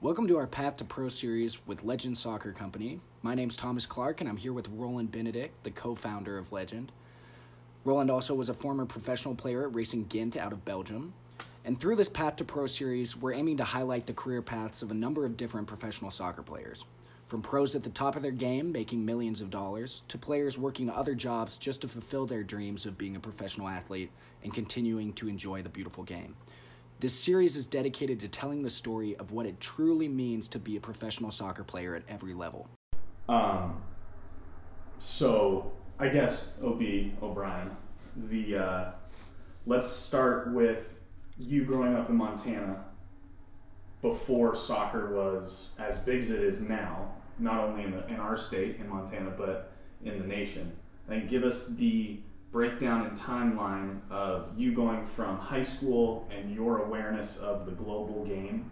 Welcome to our Path to Pro series with Legend Soccer Company. My name's Thomas Clark, and I'm here with Roland Benedict, the co founder of Legend. Roland also was a former professional player at Racing Ghent out of Belgium. And through this Path to Pro series, we're aiming to highlight the career paths of a number of different professional soccer players. From pros at the top of their game, making millions of dollars, to players working other jobs just to fulfill their dreams of being a professional athlete and continuing to enjoy the beautiful game. This series is dedicated to telling the story of what it truly means to be a professional soccer player at every level. Um, so I guess Ob O'Brien, the uh, let's start with you growing up in Montana before soccer was as big as it is now, not only in the in our state in Montana but in the nation. And give us the breakdown and timeline of you going from high school and your awareness of the global game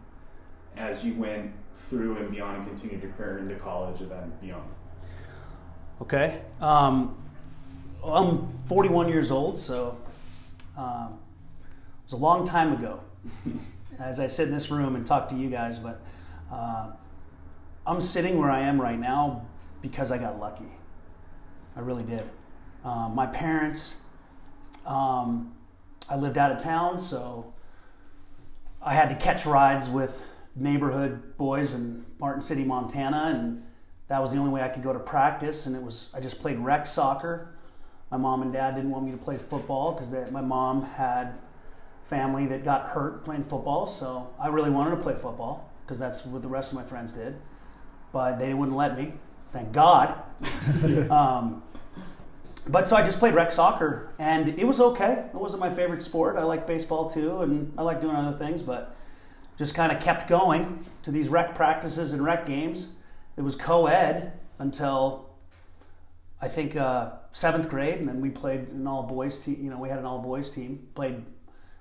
as you went through and beyond and continued your career into college and then beyond. Okay. Um, well, I'm 41 years old, so um, it was a long time ago. As I sit in this room and talk to you guys, but uh, I'm sitting where I am right now because I got lucky. I really did. Um, my parents, um, I lived out of town, so I had to catch rides with neighborhood boys in Martin City, Montana, and that was the only way I could go to practice. And it was I just played rec soccer. My mom and dad didn't want me to play football because my mom had family that got hurt playing football, so I really wanted to play football because that's what the rest of my friends did, but they wouldn't let me. Thank God. um, but so I just played rec soccer, and it was okay. It wasn't my favorite sport. I like baseball too, and I like doing other things, but just kind of kept going to these rec practices and rec games. It was co-ed until I think uh, seventh grade, and then we played an all boys team. You know, we had an all boys team. Played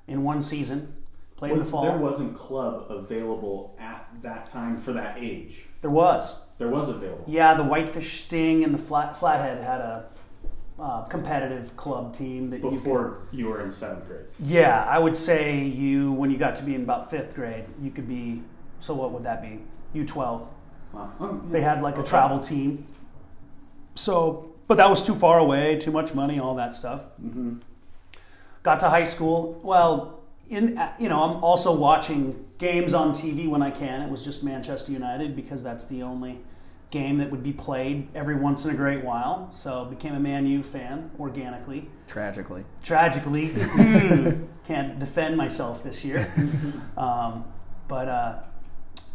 in one season. Played Well, in the fall. There wasn't club available at that time for that age. There was. There was available. Yeah, the Whitefish Sting and the Flat, Flathead had a uh, competitive club team that you could Before you were in seventh grade. Yeah, I would say you when you got to be in about fifth grade, you could be. So what would that be? U twelve. Wow. Oh, They had like a travel team. So, but that was too far away, too much money, all that stuff. Mhm. Got to high school. Well, in you know, I'm also watching games on TV when I can. It was just Manchester United because that's the only game that would be played every once in a great while. So, became a Man U fan organically. Tragically. tragically can't defend myself this year um, but uh,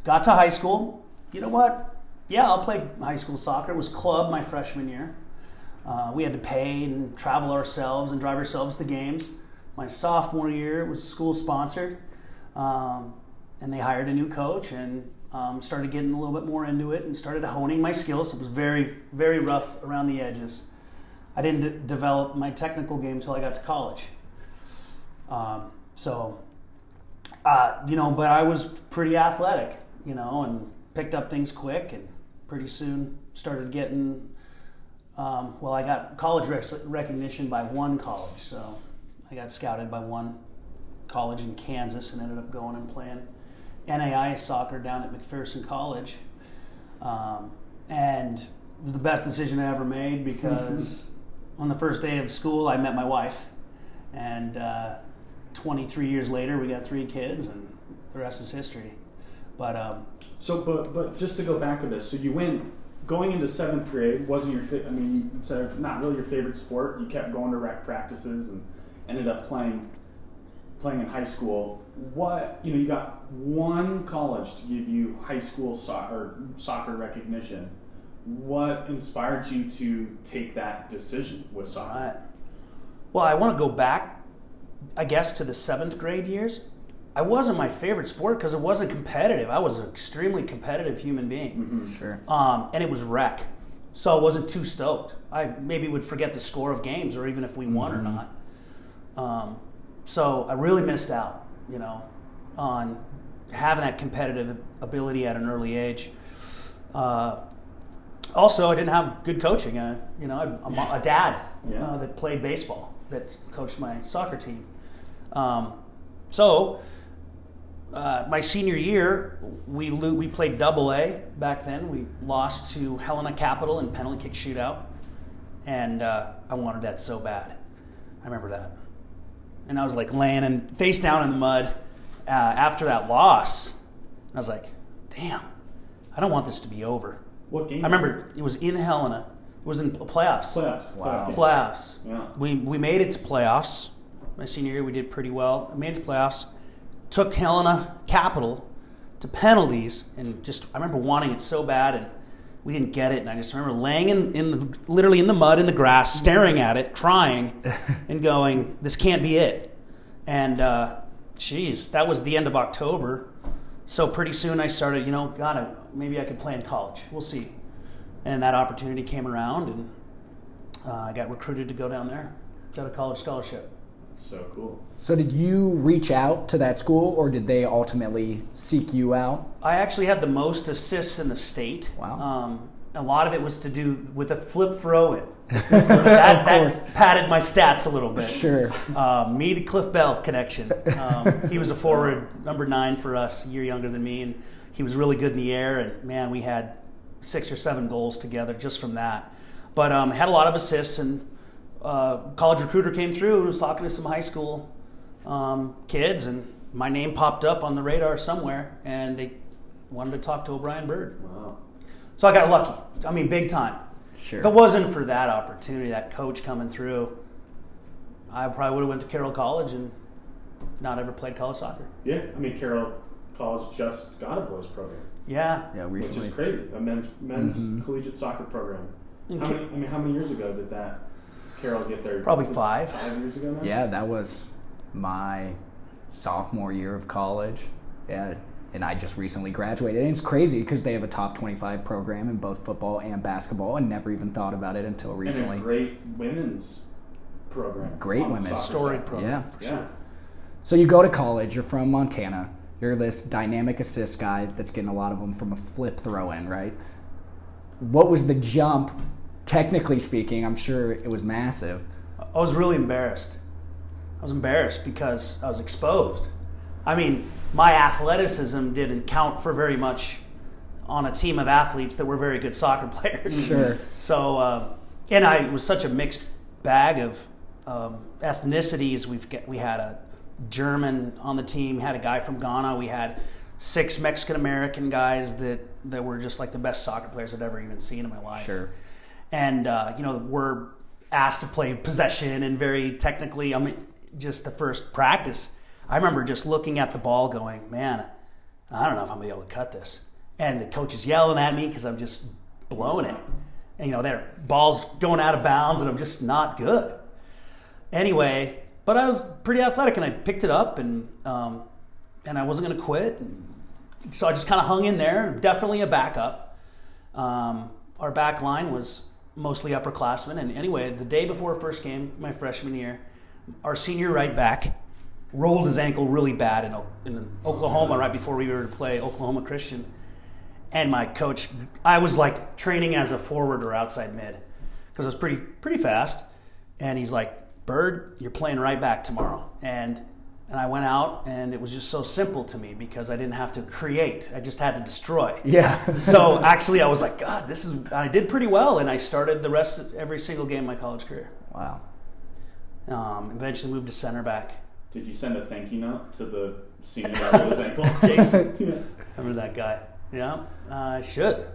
got to high school you know what yeah i'll play high school soccer it was club my freshman year uh, we had to pay and travel ourselves and drive ourselves to games my sophomore year was school sponsored um, and they hired a new coach and um, started getting a little bit more into it and started honing my skills it was very very rough around the edges I didn't d- develop my technical game until I got to college. Um, so, uh, you know, but I was pretty athletic, you know, and picked up things quick and pretty soon started getting, um, well, I got college rec- recognition by one college. So I got scouted by one college in Kansas and ended up going and playing NAI soccer down at McPherson College. Um, and it was the best decision I ever made because on the first day of school, I met my wife. And uh, 23 years later, we got three kids, and the rest is history. But um, So, but but just to go back a bit, so you went going into seventh grade wasn't your fa- I mean, you said not really your favorite sport. You kept going to rec practices and ended up playing playing in high school. What you know, you got one college to give you high school soccer soccer recognition. What inspired you to take that decision with soccer? Right. Well, I want to go back, I guess, to the seventh grade years. I wasn't my favorite sport because it wasn't competitive. I was an extremely competitive human being, Sure. um, and it was rec, so I wasn't too stoked. I maybe would forget the score of games or even if we won or not. Um, so I really missed out, you know, on having that competitive ability at an early age. Uh, also, I didn't have good coaching. Uh, you know, I- I'm a dad Yeah. uh, that played baseball, that coached my soccer team. Um, so, uh, my senior year, we lo- we played Double A back then. We lost to Helena Capital in penalty kick shootout, and uh, I wanted that so bad. I remember that, and I was like laying and face down in the mud uh, after that loss. And I was like, "Damn, I don't want this to be over." What game? I remember it was in Helena. It was in playoffs. playoffs. Wow. Playoffs. Yeah. We we made it to playoffs. My senior year, we did pretty well. I made it to playoffs. Took Helena Capital to penalties, and just I remember wanting it so bad, and we didn't get it. And I just remember laying in, in the literally in the mud in the grass, staring at it, crying, and going, "This can't be it." And uh, geez, that was the end of October. So pretty soon I started, you know, God, I, maybe I could play in college. We'll see. And that opportunity came around, and uh, I got recruited to go down there. Got a college scholarship. So cool. So did you reach out to that school, or did they ultimately seek you out? I actually had the most assists in the state. Wow. Um, a lot of it was to do with a flip throw it. that, that padded my stats a little bit. Sure. Uh, me to Cliff Bell connection. Um, he was a forward, number nine for us, a year younger than me, and he was really good in the air. And man, we had six or seven goals together just from that. But um, had a lot of assists, and uh, college recruiter came through and was talking to some high school um, kids, and my name popped up on the radar somewhere, and they wanted to talk to O'Brien Bird. Wow. So I got lucky. I mean, big time. Sure. If it wasn't for that opportunity, that coach coming through, I probably would have went to Carroll College and not ever played college soccer. Yeah. I mean, Carroll College just got a boys program, Yeah. Yeah, which is crazy. A men's men's Mhm. collegiate soccer program. And How many, I mean, how many years ago did that Carroll get there? Probably five. Five years ago now. Yeah, that was my sophomore year of college. Yeah, and I just recently graduated. And it's crazy because they have a top 25 program in both football and basketball, and never even thought about it until And recently. a great women's program. Great women's. soccer Storied side. program. Yeah. For Yeah. sure. So you go to college, you're from Montana, you're this dynamic assist guy that's getting a lot of them from a flip throw in, right? What was the jump, technically speaking? I'm sure it was massive. I was really embarrassed. I was embarrassed because I was exposed. I mean, my athleticism didn't count for very much on a team of athletes that were very good soccer players. Sure. So, uh, and I was such a mixed bag of um, ethnicities. We've get, we had a German on the team, had a guy from Ghana. We had six Mexican American guys that that were just like the best soccer players I'd ever even seen in my life Sure. And uh, you know we're asked to play possession and very technically. I mean, just the first practice, I remember just looking at the ball, going, "Man, I don't know if I'm gonna be able to cut this." And the coach is yelling at me because I'm just blowing it, and you know, their balls going out of bounds, and I'm just not good. Anyway, but I was pretty athletic, and I picked it up, and um, and I wasn't gonna quit. And so I just kind of hung in there. Definitely a backup. Um, our back line was mostly upperclassmen. And anyway, the day before first game, my freshman year, our senior right back rolled his ankle really bad in, in Oklahoma right before we were to play Oklahoma Christian. And my coach, I was like training as a forward or outside mid because I was pretty pretty fast. And he's like, "Bird, you're playing right back tomorrow." And and I went out, and it was just so simple to me because I didn't have to create; I just had to destroy Yeah. so actually, I was like, God, this is. I did pretty well, and I started the rest of every single game of my college career. wow. Um, eventually, moved to center back. Did you send a thank you note to the senior guy with his ankle? Jason. Yeah. Remember that guy? Yeah, uh, I should.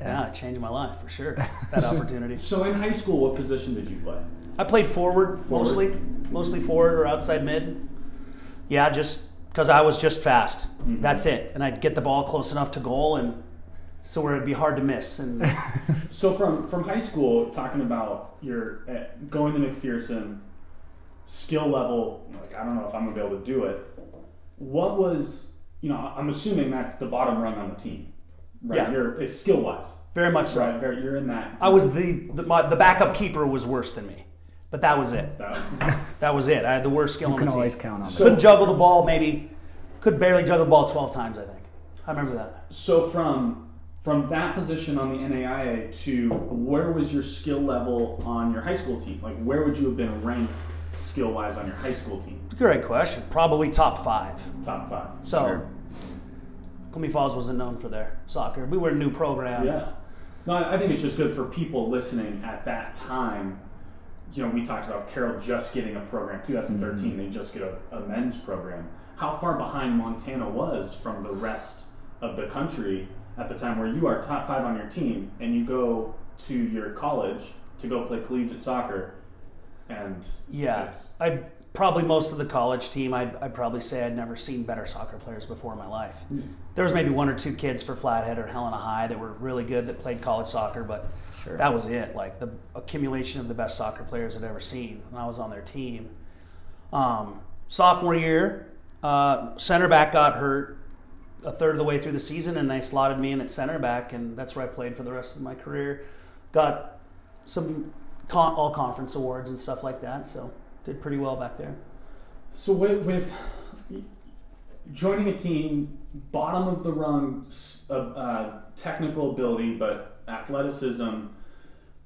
Yeah, it changed my life for sure. That opportunity. So in high school, what position did you play? I played forward, Forward. mostly, mostly forward or outside mid. Yeah, just because I was just fast. Mhm. That's it, and I'd get the ball close enough to goal, and so where it'd be hard to miss. And So from from high school, talking about your uh, going to McPherson, skill level. Like I don't know if I'm gonna be able to do it. What was you know? I'm assuming that's the bottom rung on the team, right? Yeah. You're it's skill wise, very much so. right? Very, you're in that. I was the the, my, the backup keeper was worse than me, but that was it. that- That was it. I had the worst skill You on the team. always count on So- that. Couldn't juggle the ball. Maybe could barely juggle the ball twelve times. I think. I remember that. so from from that position on the NAIA to where was your skill level on your high school team? Like, where would you have been ranked skill wise on your high school team? Great question. Probably top five. Top five. So, Sure. Columbia Falls wasn't known for their soccer. We were a new program. Yeah. No, I I think it's just good for people listening at that time. You know, we talked about Carroll just getting a program. 2013, mm-hmm. they just get a, a men's program. How far behind Montana was from the rest of the country at the time where you are top five on your team and you go to your college to go play collegiate soccer and Yeah, I probably most of the college team. I'd, I'd probably say I'd never seen better soccer players before in my life. There was maybe one or two kids for Flathead or Helena High that were really good that played college soccer, but Sure. that was it. Like the accumulation of the best soccer players I'd ever seen, and I was on their team. Um, sophomore year, uh, center back got hurt a third of the way through the season, and they slotted me in at center back, and that's where I played for the rest of my career. Got some con- all conference awards and stuff like that, so did pretty well back there. So with, with joining a team, bottom of the rung, uh, uh, technical ability, but athleticism.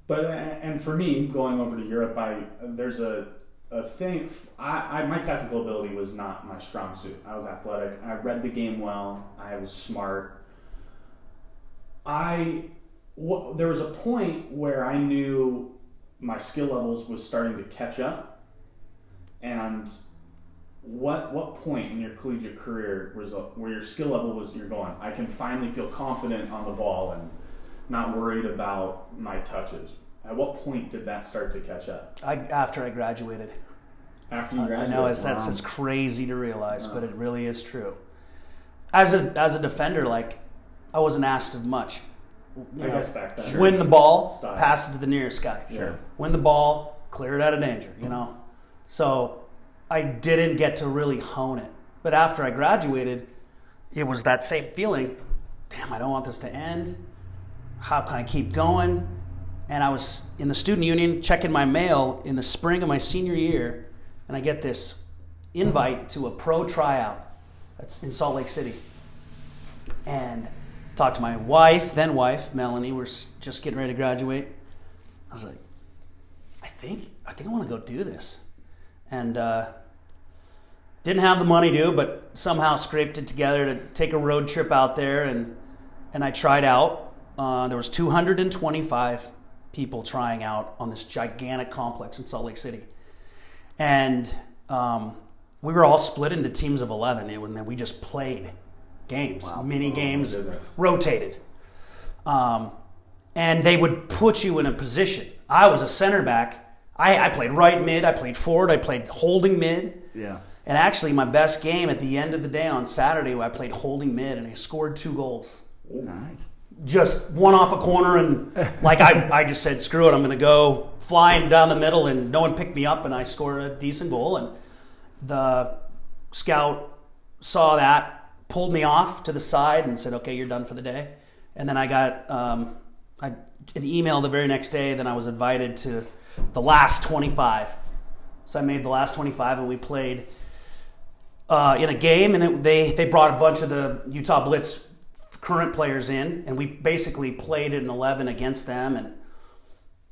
But uh, and for me, going over to Europe, I there's a a thing. I, I my technical ability was not my strong suit. I was athletic. I read the game well. I was smart. I there was a point where I knew my skill levels was starting to catch up, and what what point in your collegiate career was where your skill level was you're going I can finally feel confident on the ball and not worried about my touches. At what point did that start to catch up? I, after I graduated, After you graduated I know it's, that's it's crazy to realize, but it really is true. As a as a defender, like I wasn't asked of much. You I know, guess back then. Win the ball, Style. pass it to the nearest guy. Sure. Win the ball, clear it out of danger. You know, so I didn't get to really hone it. But after I graduated, it was that same feeling. Damn, I don't want this to end. How can I keep going? And I was in the student union checking my mail in the spring of my senior year, and I get this invite to a pro tryout. That's in Salt Lake City. And talked to my wife, then wife, Melanie. We're just getting ready to graduate. I was like, I think I think I want to go do this, and uh, didn't have the money to, but somehow scraped it together to take a road trip out there, and and I tried out. Uh, there was 225 people trying out on this gigantic complex in Salt Lake City, and um, we were all split into teams of 11, and then we just played games, mini games, Oh, goodness. rotated. Um, and they would put you in a position. I was a center back. I, I played right mid, I played forward, I played holding mid. Yeah. And actually, my best game at the end of the day on Saturday, I played holding mid and I scored two goals. Nice. Just one off a corner, and like I, I just said, screw it, I'm going to go flying down the middle, and no one picked me up, and I scored a decent goal. And the scout saw that, pulled me off to the side, and said, okay, you're done for the day. And then I got um, I, an email the very next day, then I was invited to the last 25. So I made the last 25, and we played uh, in a game, and it, they they brought a bunch of the Utah Blitzz current players in, and we basically played an 11 against them, and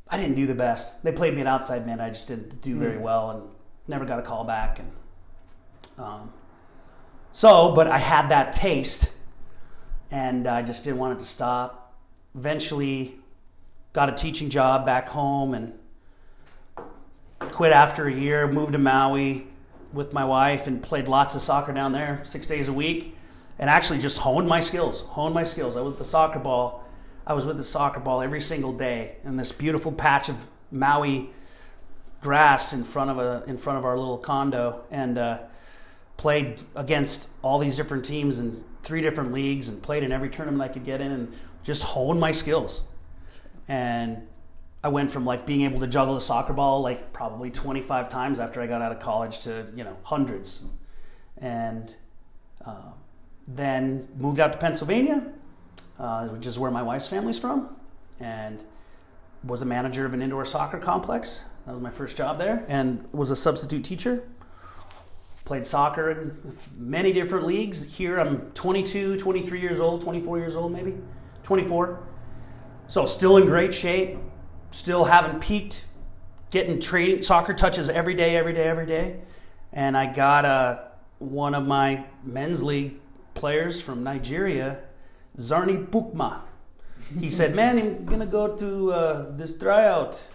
I didn't do the best. They played me at outside man. I just didn't do very well, and never got a call back. And um, so, but I had that taste, and I just didn't want it to stop. Eventually, got a teaching job back home, and quit after a year. Moved to Maui with my wife, and played lots of soccer down there, six days a week and actually just honed my skills. Honed my skills. I was with the soccer ball. I was with the soccer ball every single day in this beautiful patch of Maui grass in front of a in front of our little condo, and uh, played against all these different teams in three different leagues, and played in every tournament I could get in, and just honed my skills. And I went from like being able to juggle a soccer ball like probably 25 times after I got out of college to you know hundreds, and. Uh, then moved out to Pennsylvania, uh, which is where my wife's family's from, and was a manager of an indoor soccer complex. That was my first job there, and was a substitute teacher. Played soccer in many different leagues. Here I'm 22, 23 years old, 24 years old maybe, 24. So still in great shape, still haven't peaked, getting training soccer touches every day, every day, every day. And I got uh, one of my men's league players from Nigeria, Zarni Pukma. He said, "Man, I'm gonna go to uh, this tryout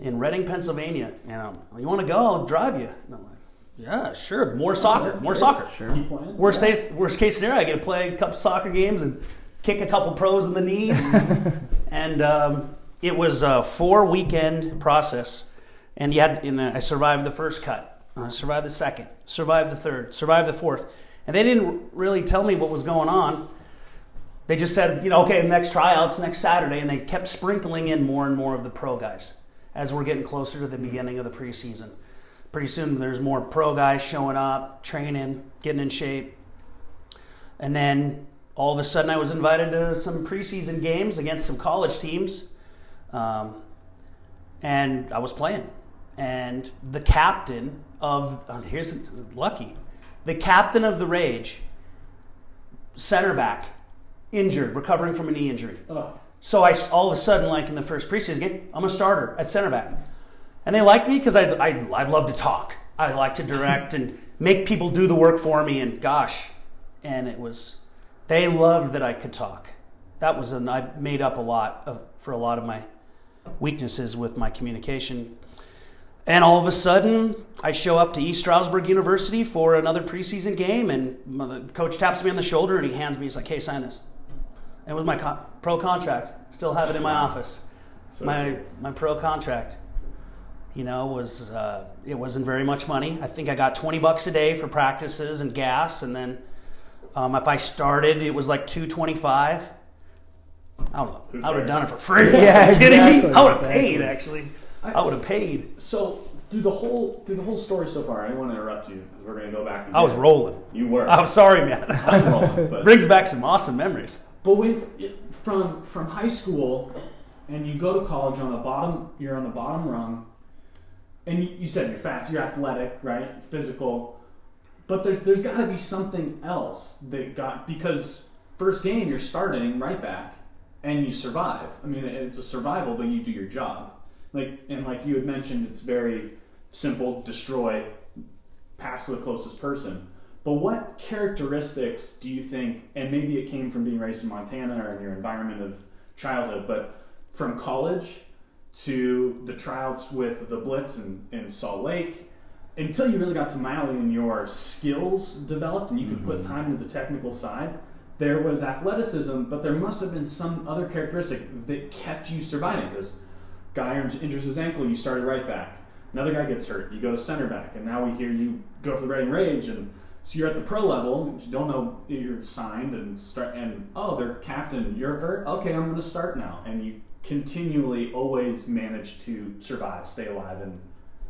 in Reading, Pennsylvania. And um, you want to go? I'll drive you." And I'm like, "Yeah, sure. More soccer, more soccer. Sure. Keep playing. Worst case, worst case scenario, I get to play a couple soccer games and kick a couple pros in the knees. and um, it was a four weekend process, and you had. And I survived the first cut. I survived the second. Survived the third. Survived the fourth. And they didn't really tell me what was going on. They just said, you know, okay, next tryouts next Saturday, and they kept sprinkling in more and more of the pro guys as we're getting closer to the beginning of the preseason. Pretty soon, there's more pro guys showing up, training, getting in shape, and then all of a sudden, I was invited to some preseason games against some college teams, um, and I was playing. And the captain of oh, here's lucky, the captain of the Rage, center back, injured, recovering from a knee injury. Oh. So I all of a sudden, like in the first preseason game, I'm a starter at center back, and they liked me because I I I love to talk. I like to direct and make people do the work for me. And gosh, and it was they loved that I could talk. That was an I made up a lot of for a lot of my weaknesses with my communication. And all of a sudden, I show up to East Stroudsburg University for another preseason game, and the coach taps me on the shoulder and he hands me, he's like, hey, sign this. And it was my con- pro contract. Still have it in my office. My, my pro contract, you know, was, uh, it wasn't very much money. I think I got 20 bucks a day for practices and gas, and then um, if I started, it was like 225 I would, Who I would have done it for free. Yeah, Are you kidding me? I would have exactly. paid, actually. I would have paid. So through the whole through the whole story so far, I didn't want to interrupt you because we're going to go back. I was rolling. You were. I'm sorry, man. I'm rolling, but Brings back some awesome memories. But when from from high school and you go to college on the bottom, you're on the bottom rung, and you, said you're fast, you're athletic, right, physical, but there's there's got to be something else that got because first game you're starting right back and you survive. I mean, it's a survival, but you do your job. Like and like you had mentioned, it's very simple: destroy, pass to the closest person. But what characteristics do you think, and maybe it came from being raised in Montana or in your environment of childhood, but from college to the tryouts with the Blitzz in, in Salt Lake, until you really got to Maui and your skills developed and you could put mm-hmm. time into the technical side, there was athleticism, but there must have been some other characteristic that kept you surviving because guy injures his ankle, you started right back. Another guy gets hurt, you go to center back, and now we hear you go for the Reading Rage, and so you're at the pro level, and you don't know you're signed, and start, and oh, they're captain, you're hurt. Okay, I'm going to start now, and you continually always manage to survive, stay alive, and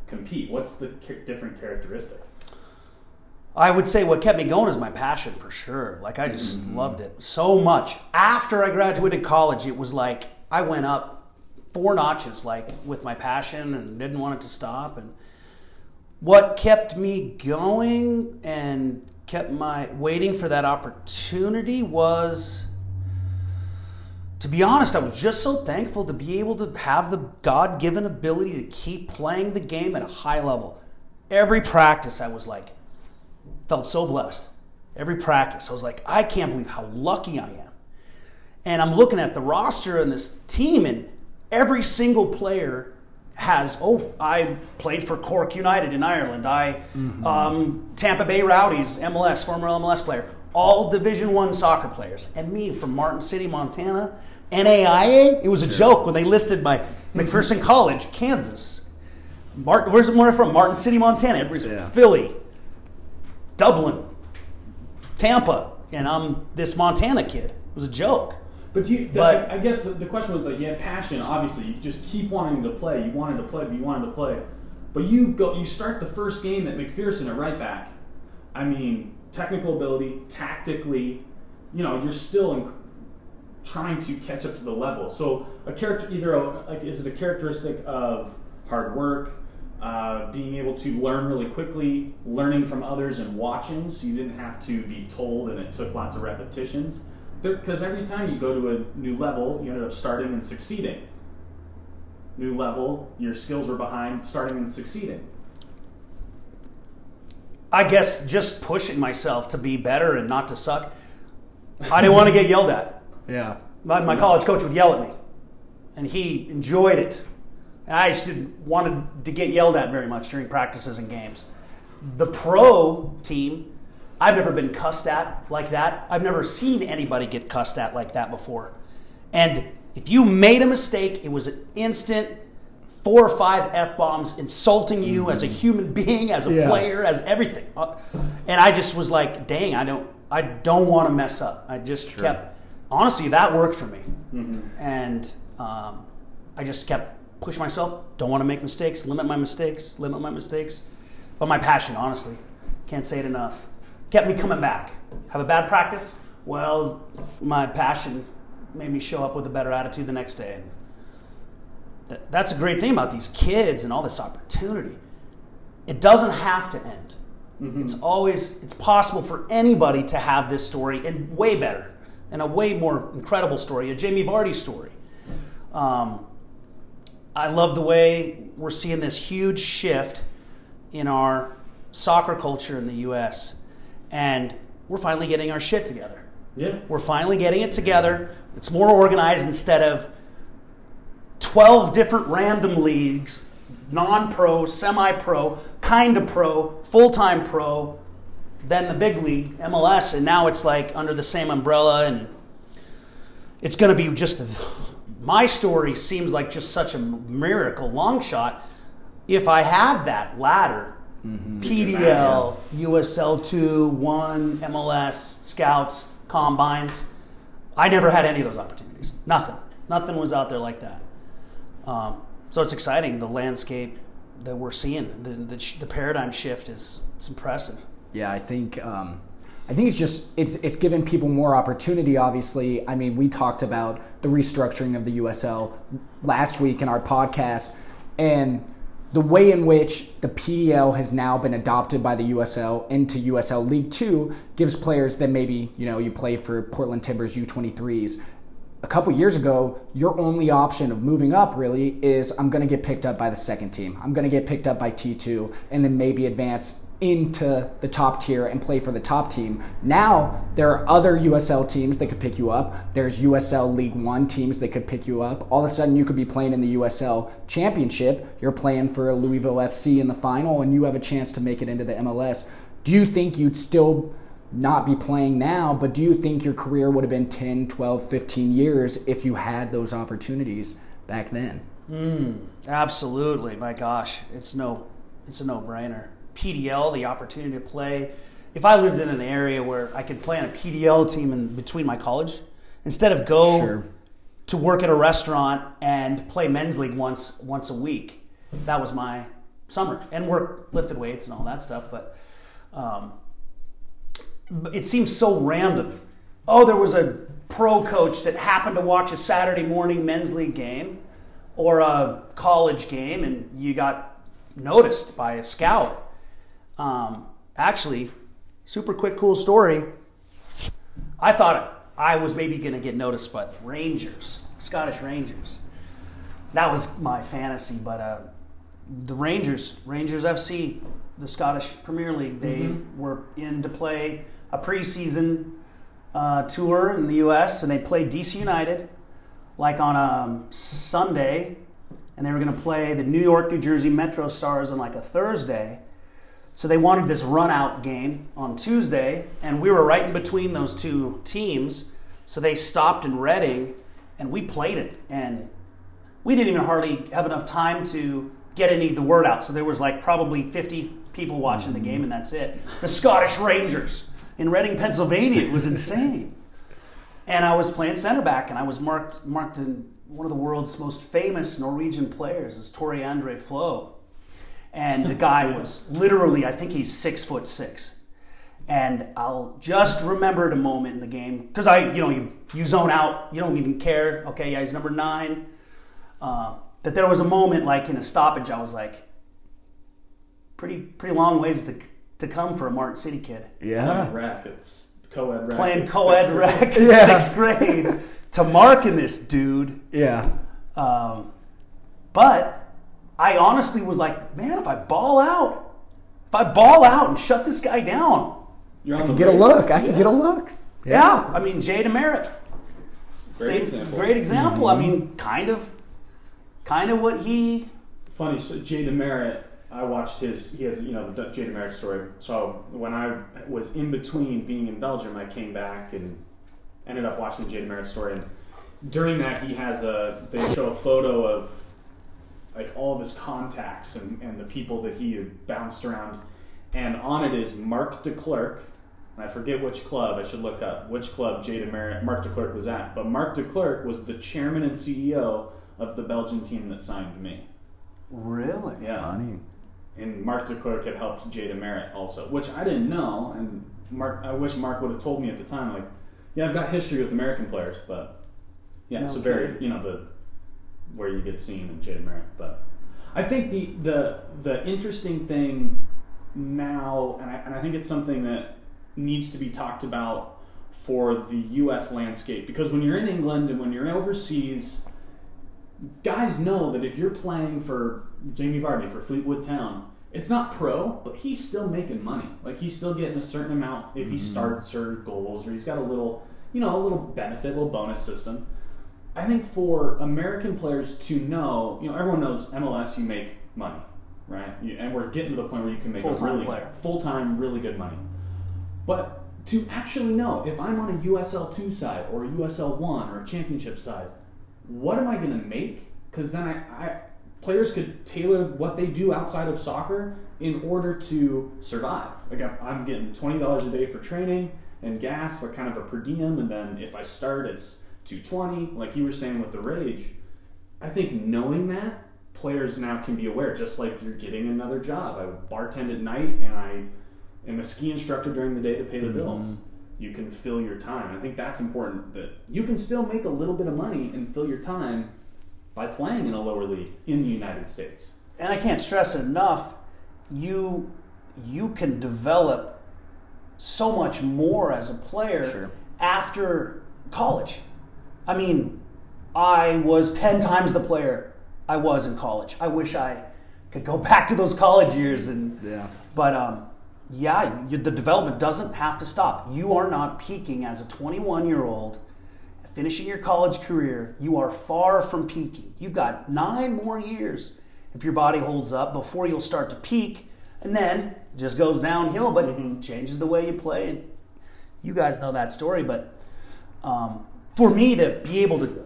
compete. What's the different characteristic? I would say what kept me going is my passion for sure. Like I just mm. loved it so much. After I graduated college, it was like I went up four notches like with my passion and didn't want it to stop and what kept me going and kept my waiting for that opportunity was to be honest, I was just so thankful to be able to have the God given ability to keep playing the game at a high level. Every practice, I was like, felt so blessed. Every practice, I was like, I can't believe how lucky I am. And I'm looking at the roster and this team, and every single player has, oh, I played for Cork United in Ireland. I, um, Tampa Bay Rowdies, MLS, former MLS player. All Division One soccer players. And me from Martin City, Montana. NAIA, it was a joke when they listed my McPherson College, Kansas. Martin, where's it more from? Martin City, Montana. Everybody's Yeah. Philly, Dublin, Tampa, and I'm this Montana kid. It was a joke. But do you, But- I, I guess the, the question was like you had passion. Obviously, you just keep wanting to play. You wanted to play, but you wanted to play. But you go, you start the first game at McPherson at right back. I mean, technical ability, tactically, you know, you're still in, trying to catch up to the level. So a character, either a, like, is it a characteristic of hard work, uh, being able to learn really quickly, learning from others and watching, so you didn't have to be told, and it took lots of repetitions. Because every time you go to a new level, you ended up starting and succeeding. New level, your skills were behind, starting and succeeding. I guess just pushing myself to be better and not to suck. I didn't want to get yelled at. Yeah. My, my college coach would yell at me, and he enjoyed it. And I just didn't want to get yelled at very much during practices and games. The pro team, I've never been cussed at like that. I've never seen anybody get cussed at like that before. And if you made a mistake, it was an instant four or five f bombs insulting you as a human being, as a Yeah. player, as everything. Uh, And I just was like, dang, I don't, I don't want to mess up. I just kept, honestly, that worked for me, and um, I just kept pushing myself. Don't want to make mistakes. Limit my mistakes. Limit my mistakes. But my passion, honestly, can't say it enough, kept me coming back. Have a bad practice? Well, my passion made me show up with a better attitude the next day. Th- that's a great thing about these kids and all this opportunity. It doesn't have to end. It's always it's possible for anybody to have this story and way better and a way more incredible story, a Jamie Vardy story. Um, I love the way we're seeing this huge shift in our soccer culture in the U.S. and we're finally getting our shit together. Yeah. We're finally getting it together. It's more organized instead of 12 different random leagues non pro, semi pro, kind of pro, full time pro, then the big league, MLS. And now it's like under the same umbrella. And it's going to be just my story seems like just such a miracle, long shot. If I had that ladder, mm-hmm. PDL, USL2, 1, MLS, scouts, combines, I never had any of those opportunities. Nothing. Nothing was out there like that. Um, so it's exciting. The landscape that we're seeing, the, the, the paradigm shift is it's impressive. Yeah, I think um, I think it's just it's it's given people more opportunity. Obviously, I mean, we talked about the restructuring of the USL last week in our podcast, and the way in which the PDL has now been adopted by the USL into USL League Two gives players that maybe you know you play for Portland Timbers U23s. A couple years ago, your only option of moving up really is I'm going to get picked up by the second team. I'm going to get picked up by T2 and then maybe advance into the top tier and play for the top team. Now there are other USL teams that could pick you up. There's USL League One teams that could pick you up. All of a sudden, you could be playing in the USL Championship. You're playing for Louisville FC in the final, and you have a chance to make it into the MLS. Do you think you'd still not be playing now, but do you think your career would have been 10, 12, 15 years if you had those opportunities back then? Absolutely, my gosh, it's no, it's a no-brainer. PDL, the opportunity to play. If I lived in an area where I could play on a PDL team in between my college, instead of go Sure. to work at a restaurant and play men's league once once a week, that was my summer and work lifted weights and all that stuff. But um, it seems so random. Oh, there was a pro coach that happened to watch a Saturday morning men's league game or a college game, and you got noticed by a scout. Um, actually, super quick, cool story. I thought I was maybe going to get noticed by the Rangers, Scottish Rangers. That was my fantasy, but uh, the Rangers, Rangers FC, the Scottish Premier League, they were in to play a preseason uh, tour in the U.S. and they played DC United like on a Sunday, and they were going to play the New York, New Jersey Metro Stars on like a Thursday. So they wanted this run out game on Tuesday, and we were right in between those two teams. So they stopped in Reading, and we played it. And we didn't even hardly have enough time to get any of the word out. So there was like probably 50 people watching the game, and that's it. The Scottish Rangers in Reading, Pennsylvania. It was insane. And I was playing center back, and I was marked marked in one of the world's most famous Norwegian players, is Tore Andre Flo. And the guy was literally, I think he's six foot six. And I'll just remember the moment in the game because I, you know, you, you zone out, you don't even care. Okay, yeah, he's number nine. Uh, that there was a moment like in a stoppage, I was like, pretty pretty long ways to to come for a Martin City kid. Yeah. Rack. It's co-ed rec playing in co-ed sixth rec in Yeah. sixth grade to marking this dude. Yeah. Um, but I honestly was like, man, if I ball out, if I ball out and shut this guy down, You're on the Get a look. I Yeah. can get a look. yeah. I mean, Jay DeMerit, Great example. great example. I mean, kind of, kind of what he. Funny, so Jay DeMerit, I watched his, he has, you know, the Jay DeMerit story. So when I was in between being in Belgium, I came back and ended up watching the Jay DeMerit story. And during that, he has a, they show a photo of like all of his contacts and, and the people that he had bounced around. And on it is Mark DeClerc. And I forget which club, I should look up which club Jay DeMerit, Mark DeClerc was at. But Mark DeClerc was the chairman and CEO of the Belgian team that signed me. Really? Yeah. Funny. And Mark DeClerc had helped Jay DeMerit also, which I didn't know. And Mark, I wish Mark would have told me at the time. Like, yeah, I've got history with American players, but yeah, it's a very you know the where you get seen in Jay DeMerit. But I think the the the interesting thing now, and I, and I think it's something that needs to be talked about for the U.S. landscape because when you're in England and when you're overseas, guys know that if you're playing for Jamie Vardy for Fleetwood Town, it's not pro, but he's still making money. Like he's still getting a certain amount if he mm-hmm. starts or goals or he's got a little, you know, a little benefit, a little bonus system. I think for American players to know, you know, everyone knows MLS you make money, right? You, and we're getting to the point where you can make Full-time a really player. full-time, really good money. But to actually know if I'm on a USL two side or a USL one or a championship side, what am I going to make? Because then I, I players could tailor what they do outside of soccer in order to survive. Like I'm getting twenty dollars a day for training and gas, like kind of a per diem, and then if I start, it's two twenty. Like you were saying with the rage, I think knowing that players now can be aware, just like you're getting another job. I bartend at night and I am a ski instructor during the day to pay the mm-hmm. bills. You can fill your time. I think that's important that you can still make a little bit of money and fill your time by playing in a lower league in the United States. and I can't stress it enough, you you can develop so much more as a player Sure. after college. I mean, I was 10 times the player I was in college. I wish I could go back to those college years and Yeah. but um yeah, you, the development doesn't have to stop. You are not peaking as a 21 year old finishing your college career, you are far from peaking. You've got nine more years if your body holds up before you'll start to peak, and then just goes downhill, but changes the way you play. And you guys know that story, but um, for me to be able to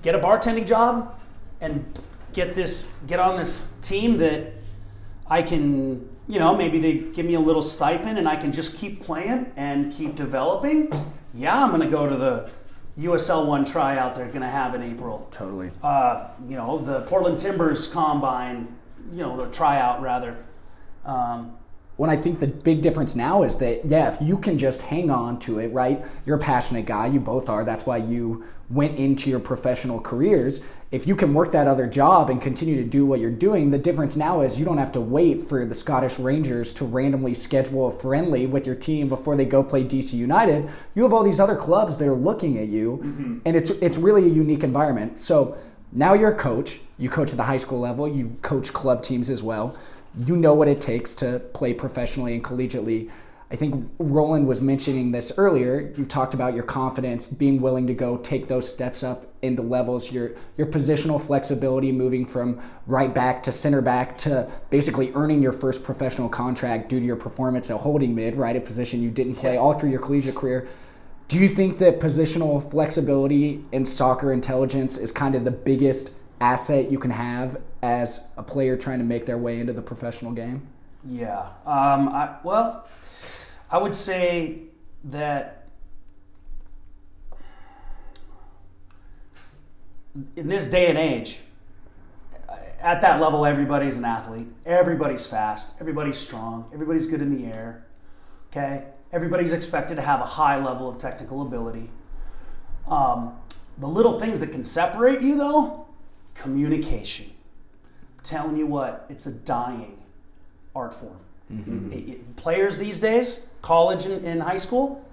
get a bartending job and get this, get on this team that I can, you know, maybe they give me a little stipend and I can just keep playing and keep developing. Yeah, I'm going to go to the USL one tryout they're going to have in April. Totally. Uh, you know, the Portland Timbers combine, you know, the tryout rather. Um, When I think the big difference now is that, yeah, if you can just hang on to it, right? You're a passionate guy, you both are. That's why you went into your professional careers. If you can work that other job and continue to do what you're doing, the difference now is you don't have to wait for the Scottish Rangers to randomly schedule a friendly with your team before they go play DC United. You have all these other clubs that are looking at you, mm-hmm. and it's it's really a unique environment. So now you're a coach. You coach at the high school level. You coach club teams as well. You know what it takes to play professionally and collegiately. I think Roland was mentioning this earlier. You've talked about your confidence, being willing to go take those steps up into levels, your your positional flexibility moving from right back to center back to basically earning your first professional contract due to your performance at holding mid, right? A position you didn't play all through your collegiate career. Do you think that positional flexibility and soccer intelligence is kind of the biggest asset you can have as a player trying to make their way into the professional game? yeah. Um, I, well, I would say that in this day and age, at that level, everybody's an athlete. Everybody's fast. Everybody's strong. Everybody's good in the air. Okay? Everybody's expected to have a high level of technical ability. Um, the little things that can separate you, though, communication. I'm telling you what, it's a dying art form. It- it- players these days, college and, and high school,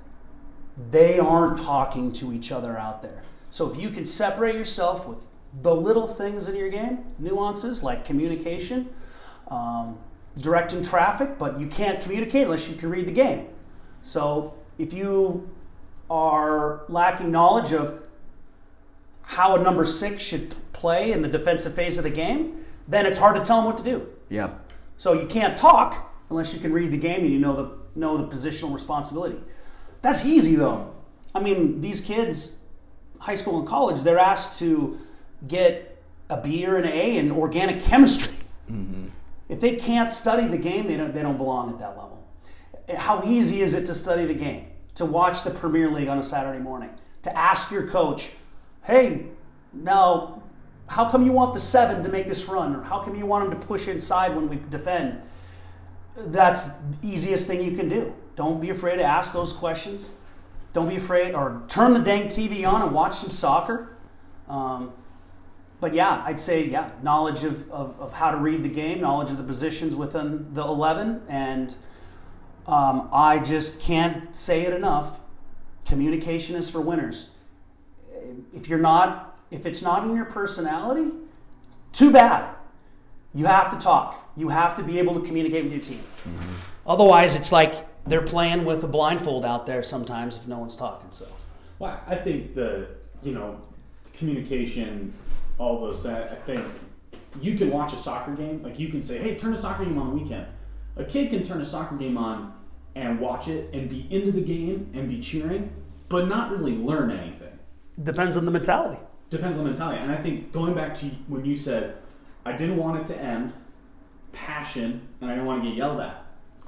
they aren't talking to each other out there. So if you can separate yourself with the little things in your game, nuances like communication, um, directing traffic, but you can't communicate unless you can read the game. So if you are lacking knowledge of how a number six should play in the defensive phase of the game, then it's hard to tell them what to do. Yeah. So you can't talk unless you can read the game and you know the know the positional responsibility. That's easy though. I mean, these kids, high school and college, they're asked to get a B or an A in organic chemistry. Mm-hmm. If they can't study the game, they don't, they don't belong at that level. How easy is it to study the game? To watch the Premier League on a Saturday morning? To ask your coach, hey, now, how come you want the seven to make this run? Or how come you want him to push inside when we defend? That's the easiest thing you can do. Don't be afraid to ask those questions. Don't be afraid, or turn the dang TV on and watch some soccer. Um, but yeah, I'd say, yeah, knowledge of, of, of, how to read the game, knowledge of the positions within the 11, and um, I just can't say it enough. Communication is for winners. If you're not, if it's not in your personality, too bad. You have to talk. You have to be able to communicate with your team. Mm-hmm. Otherwise, it's like they're playing with a blindfold out there sometimes if no one's talking. So, well, I think the you know communication all those that I think you can watch a soccer game. Like you can say, hey, turn a soccer game on the weekend. A kid can turn a soccer game on and watch it and be into the game and be cheering, but not really learn anything. Depends on the mentality. Depends on the mentality. And I think going back to when you said, I didn't want it to end, passion, and I didn't want to get yelled at.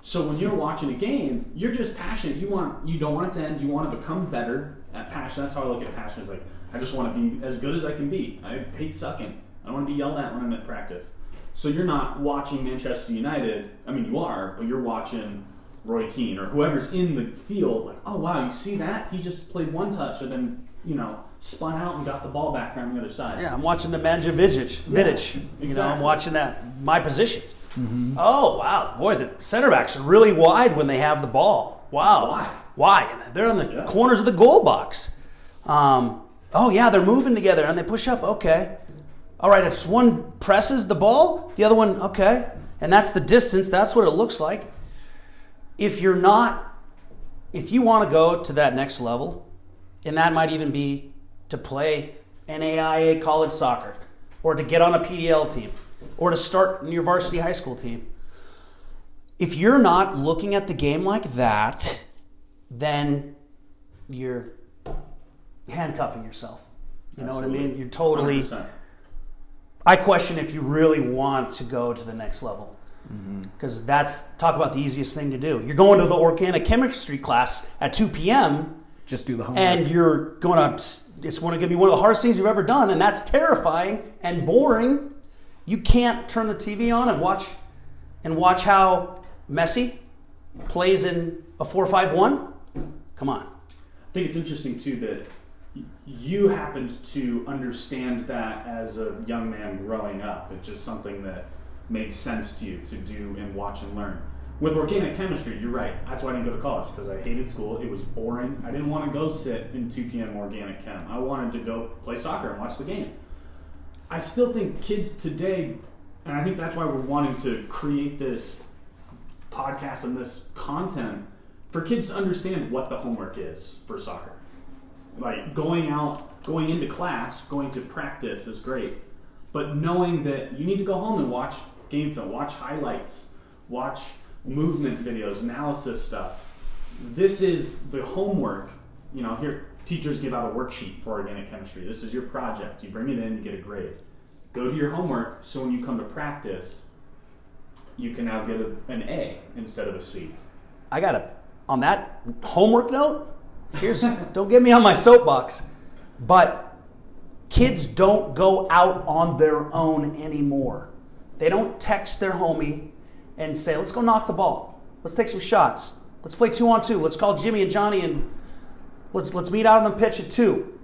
So when you're watching a game, you're just passionate. You want you don't want it to end. You want to become better at passion. That's how I look at passion. Is like I just want to be as good as I can be. I hate sucking. I don't want to be yelled at when I'm at practice. So you're not watching Manchester United. I mean, you are, but you're watching Roy Keane or whoever's in the field. Like, oh wow, you see that? He just played one touch and then you know spun out and got the ball back around the other side. Yeah, I'm watching Nemanja Vidic. Vidic. Yeah, exactly. You know, I'm watching that my position. Mm-hmm. Oh wow, boy, the center backs are really wide when they have the ball. Wow, why? Why? They're on the yeah. corners of the goal box. Um, Oh, yeah, they're moving together and they push up. Okay. All right, if one presses the ball, the other one, okay. And that's the distance. That's what it looks like. If you're not, if you want to go to that next level, and that might even be to play NAIA college soccer, or to get on a PDL team, or to start in your varsity high school team. If you're not looking at the game like that, then you're handcuffing yourself. You know Absolutely. what I mean? You're totally. 100%. I question if you really want to go to the next level. Because mm-hmm. that's talk about the easiest thing to do. You're going to the organic chemistry class at 2 p.m. Just do the homework. And you're going to, it's going to be one of the hardest things you've ever done. And that's terrifying and boring. You can't turn the TV on and watch and watch how Messi plays in a 4 5 1. Come on. I think it's interesting, too, that you happened to understand that as a young man growing up. It's just something that made sense to you to do and watch and learn. With organic chemistry, you're right. That's why I didn't go to college because I hated school. It was boring. I didn't want to go sit in 2 p.m. organic chem. I wanted to go play soccer and watch the game. I still think kids today, and I think that's why we're wanting to create this podcast and this content for kids to understand what the homework is for soccer like going out, going into class, going to practice is great, but knowing that you need to go home and watch game film, watch highlights, watch movement videos, analysis stuff. This is the homework. You know, here teachers give out a worksheet for organic chemistry. This is your project. You bring it in, you get a grade. Go to your homework so when you come to practice, you can now get a, an A instead of a C. I got a on that homework note here's don't get me on my soapbox, but kids don't go out on their own anymore. They don't text their homie and say, "Let's go knock the ball. Let's take some shots. Let's play two on two. Let's call Jimmy and Johnny and let's let's meet out on the pitch at two.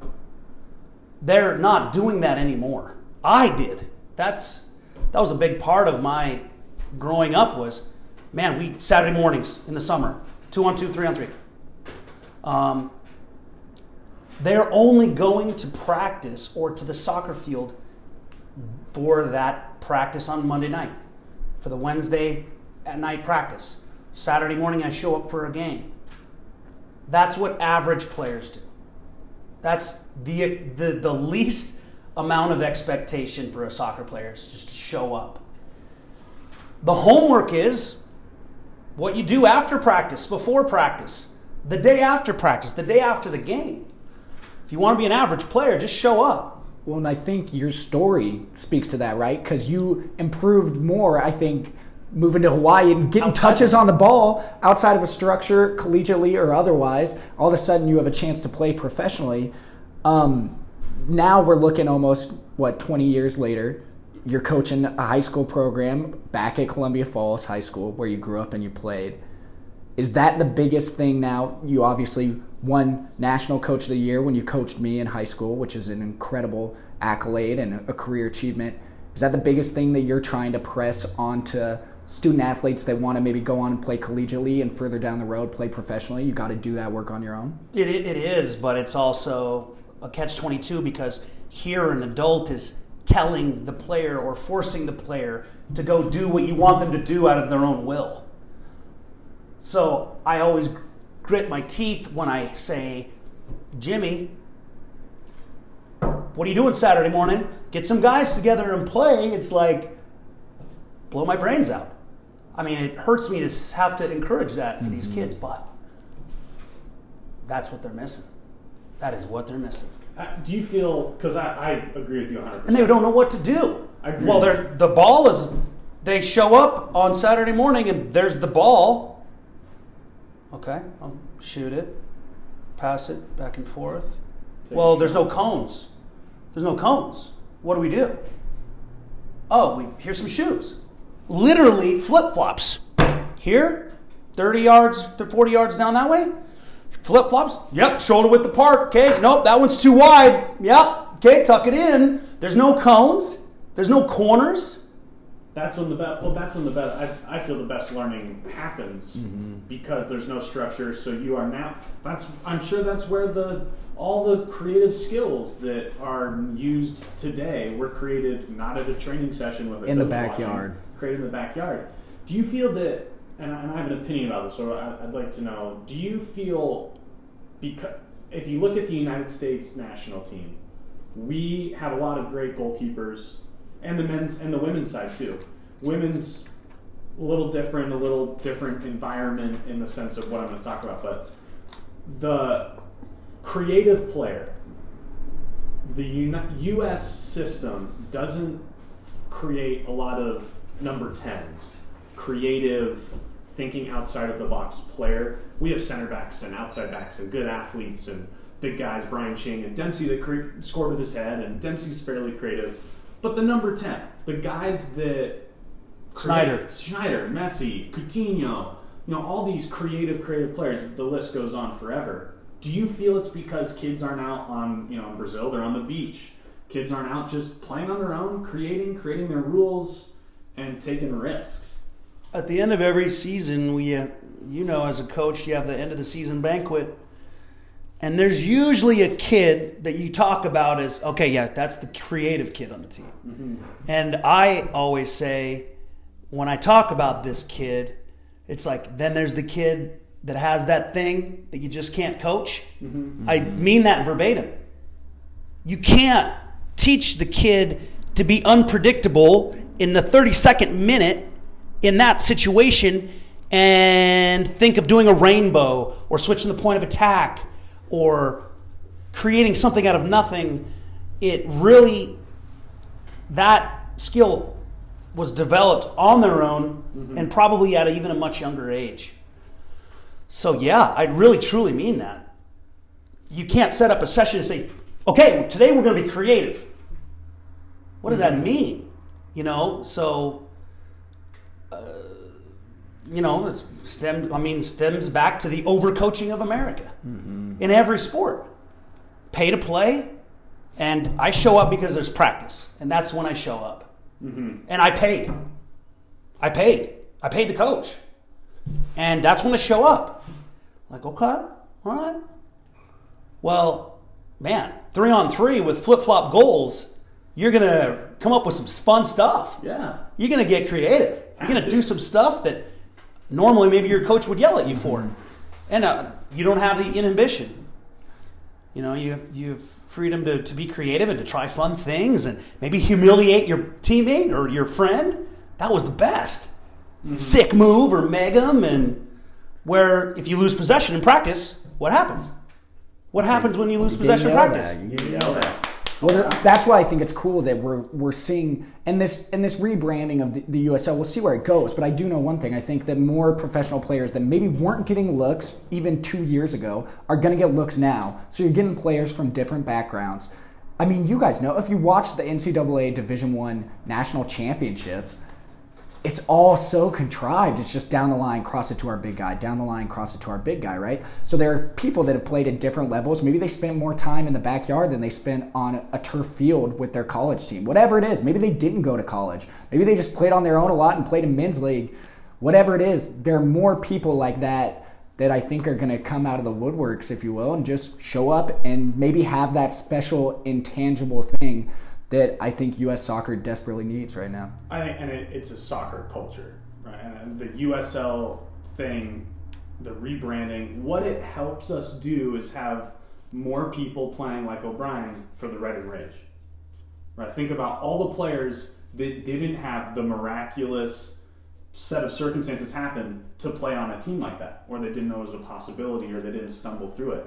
They're not doing that anymore. I did. That's that was a big part of my growing up was, man, we Saturday mornings in the summer, two on two, three on three. Um, they're only going to practice or to the soccer field for that practice on Monday night, for the Wednesday at night practice. Saturday morning, I show up for a game. That's what average players do. That's the, the, the least amount of expectation for a soccer player is just to show up. The homework is what you do after practice, before practice, the day after practice, the day after the game. If you want to be an average player, just show up. Well, and I think your story speaks to that, right? Because you improved more, I think, moving to Hawaii and getting Outside. touches on the ball outside of a structure, collegiately or otherwise. All of a sudden, you have a chance to play professionally. Um, now we're looking almost what 20 years later. You're coaching a high school program back at Columbia Falls High School, where you grew up and you played. Is that the biggest thing now? You obviously won National Coach of the Year when you coached me in high school, which is an incredible accolade and a career achievement. Is that the biggest thing that you're trying to press onto student athletes that want to maybe go on and play collegiately and further down the road play professionally? You got to do that work on your own. It, it, is, but it's also a catch 22 because here an adult is telling the player or forcing the player to go do what you want them to do out of their own will. So I always grit my teeth when I say, Jimmy, what are you doing Saturday morning? Get some guys together and play. It's like, blow my brains out. I mean, it hurts me to have to encourage that for these kids, but that's what they're missing. That is what they're missing. Uh, do you feel? Because I, I agree with you 100%. And they don't know what to do. I agree. Well, they're, the ball is, they show up on Saturday morning and there's the ball. Okay, I'll shoot it, pass it back and forth. Take well, there's no cones. There's no cones. What do we do? Oh, we here's some shoes. Literally flip flops. Here, 30 yards, to 40 yards down that way. Flip flops. Yep, shoulder width apart. Okay, nope, that one's too wide. Yep. Okay, tuck it in. There's no cones. There's no corners. That's when the best. Well, that's when the best. I, I feel the best learning happens mm-hmm. because there's no structure. So you are now. That's. I'm sure that's where the all the creative skills that are used today were created not at a training session with a In the coach watching, backyard. created in the backyard. Do you feel that? And I, and I have an opinion about this, so I, I'd like to know. Do you feel because if you look at the United States national team, we have a lot of great goalkeepers, and the men's and the women's side too. Women's a little different, a little different environment in the sense of what I'm going to talk about, but the creative player, the U.S. system doesn't create a lot of number tens, creative, thinking outside of the box player. We have center backs and outside backs and good athletes and big guys, Brian Ching and Dempsey that cre- scored with his head, and Dempsey's fairly creative. But the number 10, the guys that. Schneider. Schneider, Messi, Coutinho, you know, all these creative, creative players, the list goes on forever. Do you feel it's because kids aren't out on, you know, in Brazil, they're on the beach? Kids aren't out just playing on their own, creating, creating their rules, and taking risks. At the end of every season, we, uh, you know, as a coach, you have the end of the season banquet. And there's usually a kid that you talk about as, okay, yeah, that's the creative kid on the team. Mm-hmm. And I always say, when I talk about this kid, it's like, then there's the kid that has that thing that you just can't coach. Mm-hmm. I mm-hmm. mean that verbatim. You can't teach the kid to be unpredictable in the 32nd minute in that situation and think of doing a rainbow or switching the point of attack or creating something out of nothing. It really, that skill was developed on their own and probably at even a much younger age. So, yeah, I really truly mean that. You can't set up a session and say, okay, today we're going to be creative. What does that mean? You know, so, uh, you know, it's stem, I mean, stems back to the overcoaching of America mm-hmm. in every sport. Pay to play, and I show up because there's practice, and that's when I show up. Mm-hmm. And I paid. I paid. I paid the coach. And that's when I show up. Like, okay, all right. Well, man, three on three with flip flop goals, you're going to come up with some fun stuff. Yeah. You're going to get creative. You're going to. do some stuff that normally maybe your coach would yell at you for. And uh, you don't have the inhibition. You know, you have, you have freedom to, to be creative and to try fun things and maybe humiliate your teammate or your friend. That was the best. Sick move or meg 'em and where if you lose possession in practice, what happens? What happens when you lose get possession in practice? Well, th- that's why I think it's cool that we're we're seeing and this and this rebranding of the, the USL. We'll see where it goes, but I do know one thing. I think that more professional players that maybe weren't getting looks even two years ago are going to get looks now. So you're getting players from different backgrounds. I mean, you guys know if you watch the NCAA Division One national championships, it's all so contrived. It's just down the line, cross it to our big guy, down the line, cross it to our big guy, right? So there are people that have played at different levels. Maybe they spent more time in the backyard than they spent on a turf field with their college team. Whatever it is, maybe they didn't go to college. Maybe they just played on their own a lot and played in men's league. Whatever it is, there are more people like that that I think are going to come out of the woodworks, if you will, and just show up and maybe have that special intangible thing that I think U.S. soccer desperately needs right now. I think, and it, it's a soccer culture, right? And the USL thing, the rebranding, what it helps us do is have more people playing like O'Brien for the Reading Rage. Right? Think about all the players that didn't have the miraculous set of circumstances happen to play on a team like that, or they didn't know it was a possibility, or they didn't stumble through it,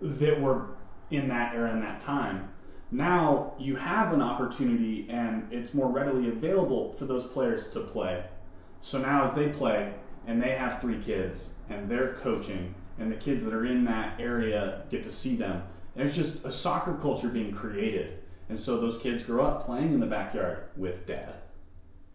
that were in that era and that time. Now you have an opportunity, and it's more readily available for those players to play. So now, as they play, and they have three kids, and they're coaching, and the kids that are in that area get to see them. There's just a soccer culture being created, and so those kids grow up playing in the backyard with dad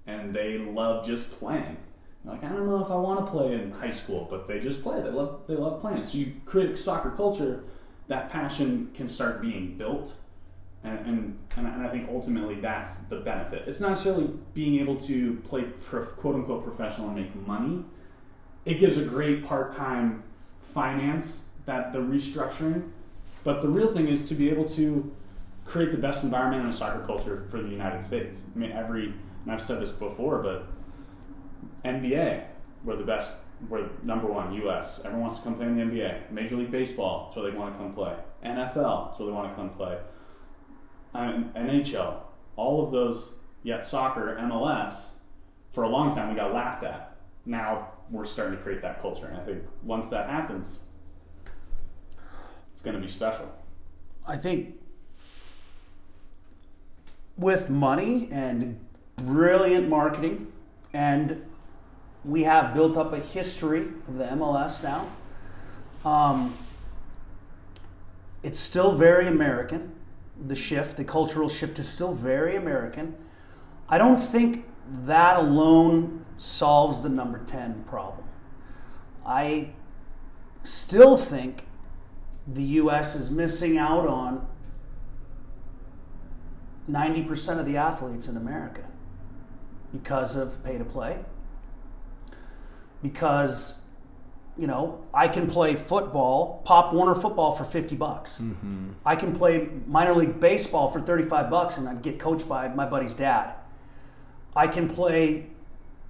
and they love just playing. Like I don't know if I want to play in high school, but they just play. They love they love playing. So you create soccer culture, that passion can start being built, and and, and I think ultimately that's the benefit. It's not necessarily being able to play prof, quote unquote professional and make money. It gives a great part time finance that the restructuring, but the real thing is to be able to create the best environment in a soccer culture for the United States. I mean every and I've said this before, but NBA, we're the best, we're number one, U.S. Everyone wants to come play in the NBA. Major League Baseball, where they want to come play. NFL, where they want to come play. And NHL, all of those, yet soccer, MLS, for a long time we got laughed at. Now we're starting to create that culture, and I think once that happens, it's going to be special. I think with money and brilliant marketing, and we have built up a history of the MLS now. Um, it's still very American. The shift, the cultural shift, is still very American. I don't think that alone solves the number 10 problem. I still think the U.S. is missing out on 90% of the athletes in America because of pay to play. Because, you know, I can play football, Pop Warner football for 50 bucks. Mm-hmm. I can play minor league baseball for 35 bucks and I'd get coached by my buddy's dad. I can play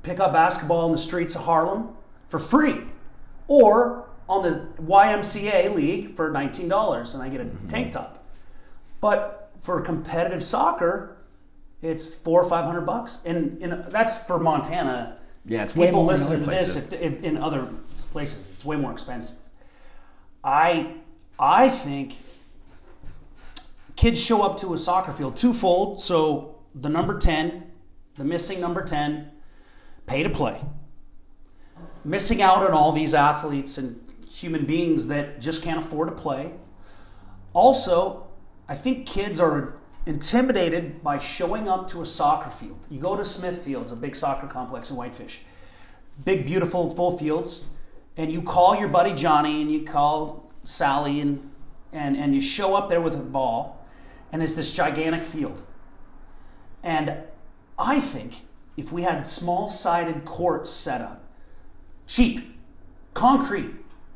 pickup basketball in the streets of Harlem for free or on the YMCA league for $19 and I get a mm-hmm. tank top. But for competitive soccer, it's four or five hundred bucks, and, and that's for Montana. Yeah, it's way People more listening to this if, if, in other places. It's way more expensive. I I think kids show up to a soccer field twofold. So the number ten, the missing number ten, pay to play. Missing out on all these athletes and human beings that just can't afford to play. Also, I think kids are intimidated by showing up to a soccer field. You go to Smithfields, a big soccer complex in Whitefish, big, beautiful, full fields, and you call your buddy Johnny and you call Sally and, and, and you show up there with a ball, and it's this gigantic field. And I think if we had small sided courts set up, cheap, concrete,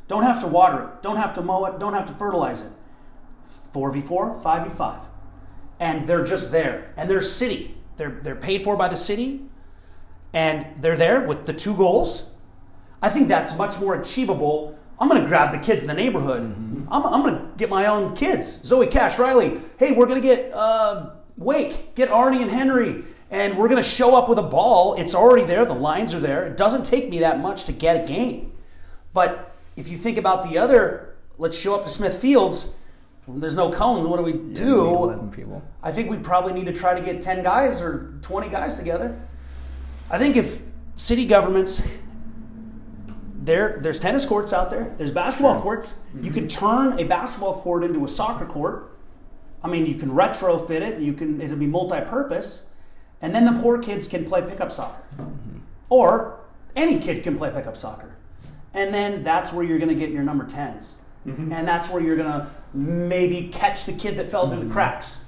don't have to water it, don't have to mow it, don't have to fertilize it 4v4, 5v5. And they're just there. And they're city. They're, they're paid for by the city. And they're there with the two goals. I think that's much more achievable. I'm going to grab the kids in the neighborhood. I'm, I'm going to get my own kids. Zoe Cash, Riley. Hey, we're going to get uh, Wake, get Arnie and Henry. And we're going to show up with a ball. It's already there. The lines are there. It doesn't take me that much to get a game. But if you think about the other, let's show up to Smith Fields. There's no cones. What do we do? Eleven people. I think we probably need to try to get 10 guys or 20 guys together. I think if city governments, there, there's tennis courts out there, there's basketball courts. You mm-hmm. can turn a basketball court into a soccer court. I mean, you can retrofit it, you can, it'll be multi purpose, and then the poor kids can play pickup soccer. Mm-hmm. Or any kid can play pickup soccer. And then that's where you're going to get your number 10s. Mm-hmm. And that's where you're going to maybe catch the kid that fell through the cracks.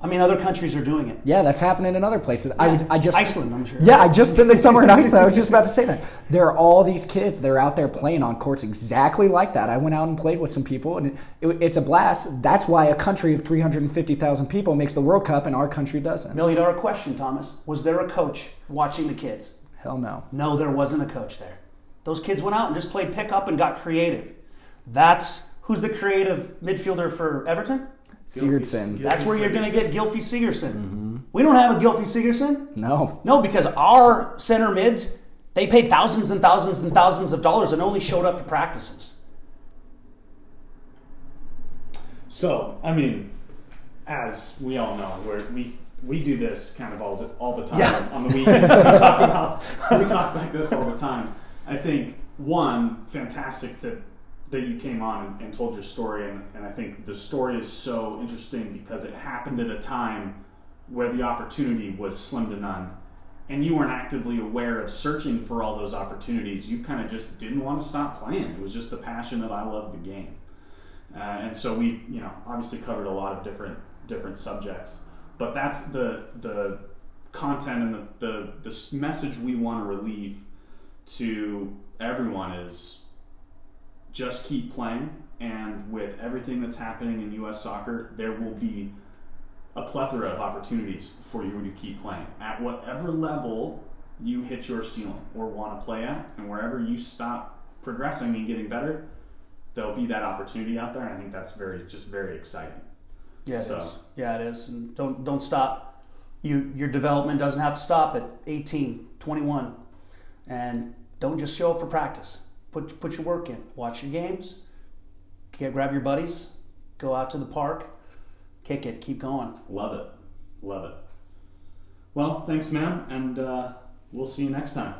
I mean, other countries are doing it. Yeah, that's happening in other places. I, was- I just Iceland, I'm sure. Yeah, I just spent the summer in Iceland. I was just about to say that. There are all these kids. They're out there playing on courts exactly like that. I went out and played with some people, and it, it's a blast. That's why a country of 350,000 people makes the World Cup, and our country doesn't. Million dollar question, Thomas. Was there a coach watching the kids? Hell no. No, there wasn't a coach there. Those kids went out and just played pickup and got creative. That's who's the creative midfielder for Everton? Sigurdsson. That's where you're going to get Gylfi Sigurdsson. We don't have a Gylfi Sigurdsson. No. No, because our center mids, they paid thousands and thousands and thousands of dollars and only showed up to practices. So, I mean, as we all know, we're, we we do this kind of all the, all the time Yeah. on the weekends. we talk about we talk like this all the time. I think one fantastic to that you came on and, and told your story, and, and I think the story is so interesting because it happened at a time where the opportunity was slim to none. And you weren't actively aware of searching for all those opportunities. You kind of just didn't want to stop playing. It was just the passion that I love the game. Uh, and so we, you know, obviously covered a lot of different different subjects. But that's the the content and the the, the message we want to relieve to everyone is just keep playing. And with everything that's happening in U.S. soccer, there will be a plethora of opportunities for you to keep playing at whatever level you hit your ceiling or want to play at, and wherever you stop progressing and getting better, there'll be that opportunity out there. And I think that's very just very exciting. Yeah, it is. So- Yeah, it is. And don't don't stop. You your development doesn't have to stop at 18, 21. And don't just show up for practice. Put put your work in. Watch your games. Get grab your buddies. Go out to the park. Kick it. Keep going. Love it, love it. Well, thanks, man, and uh, we'll see you next time.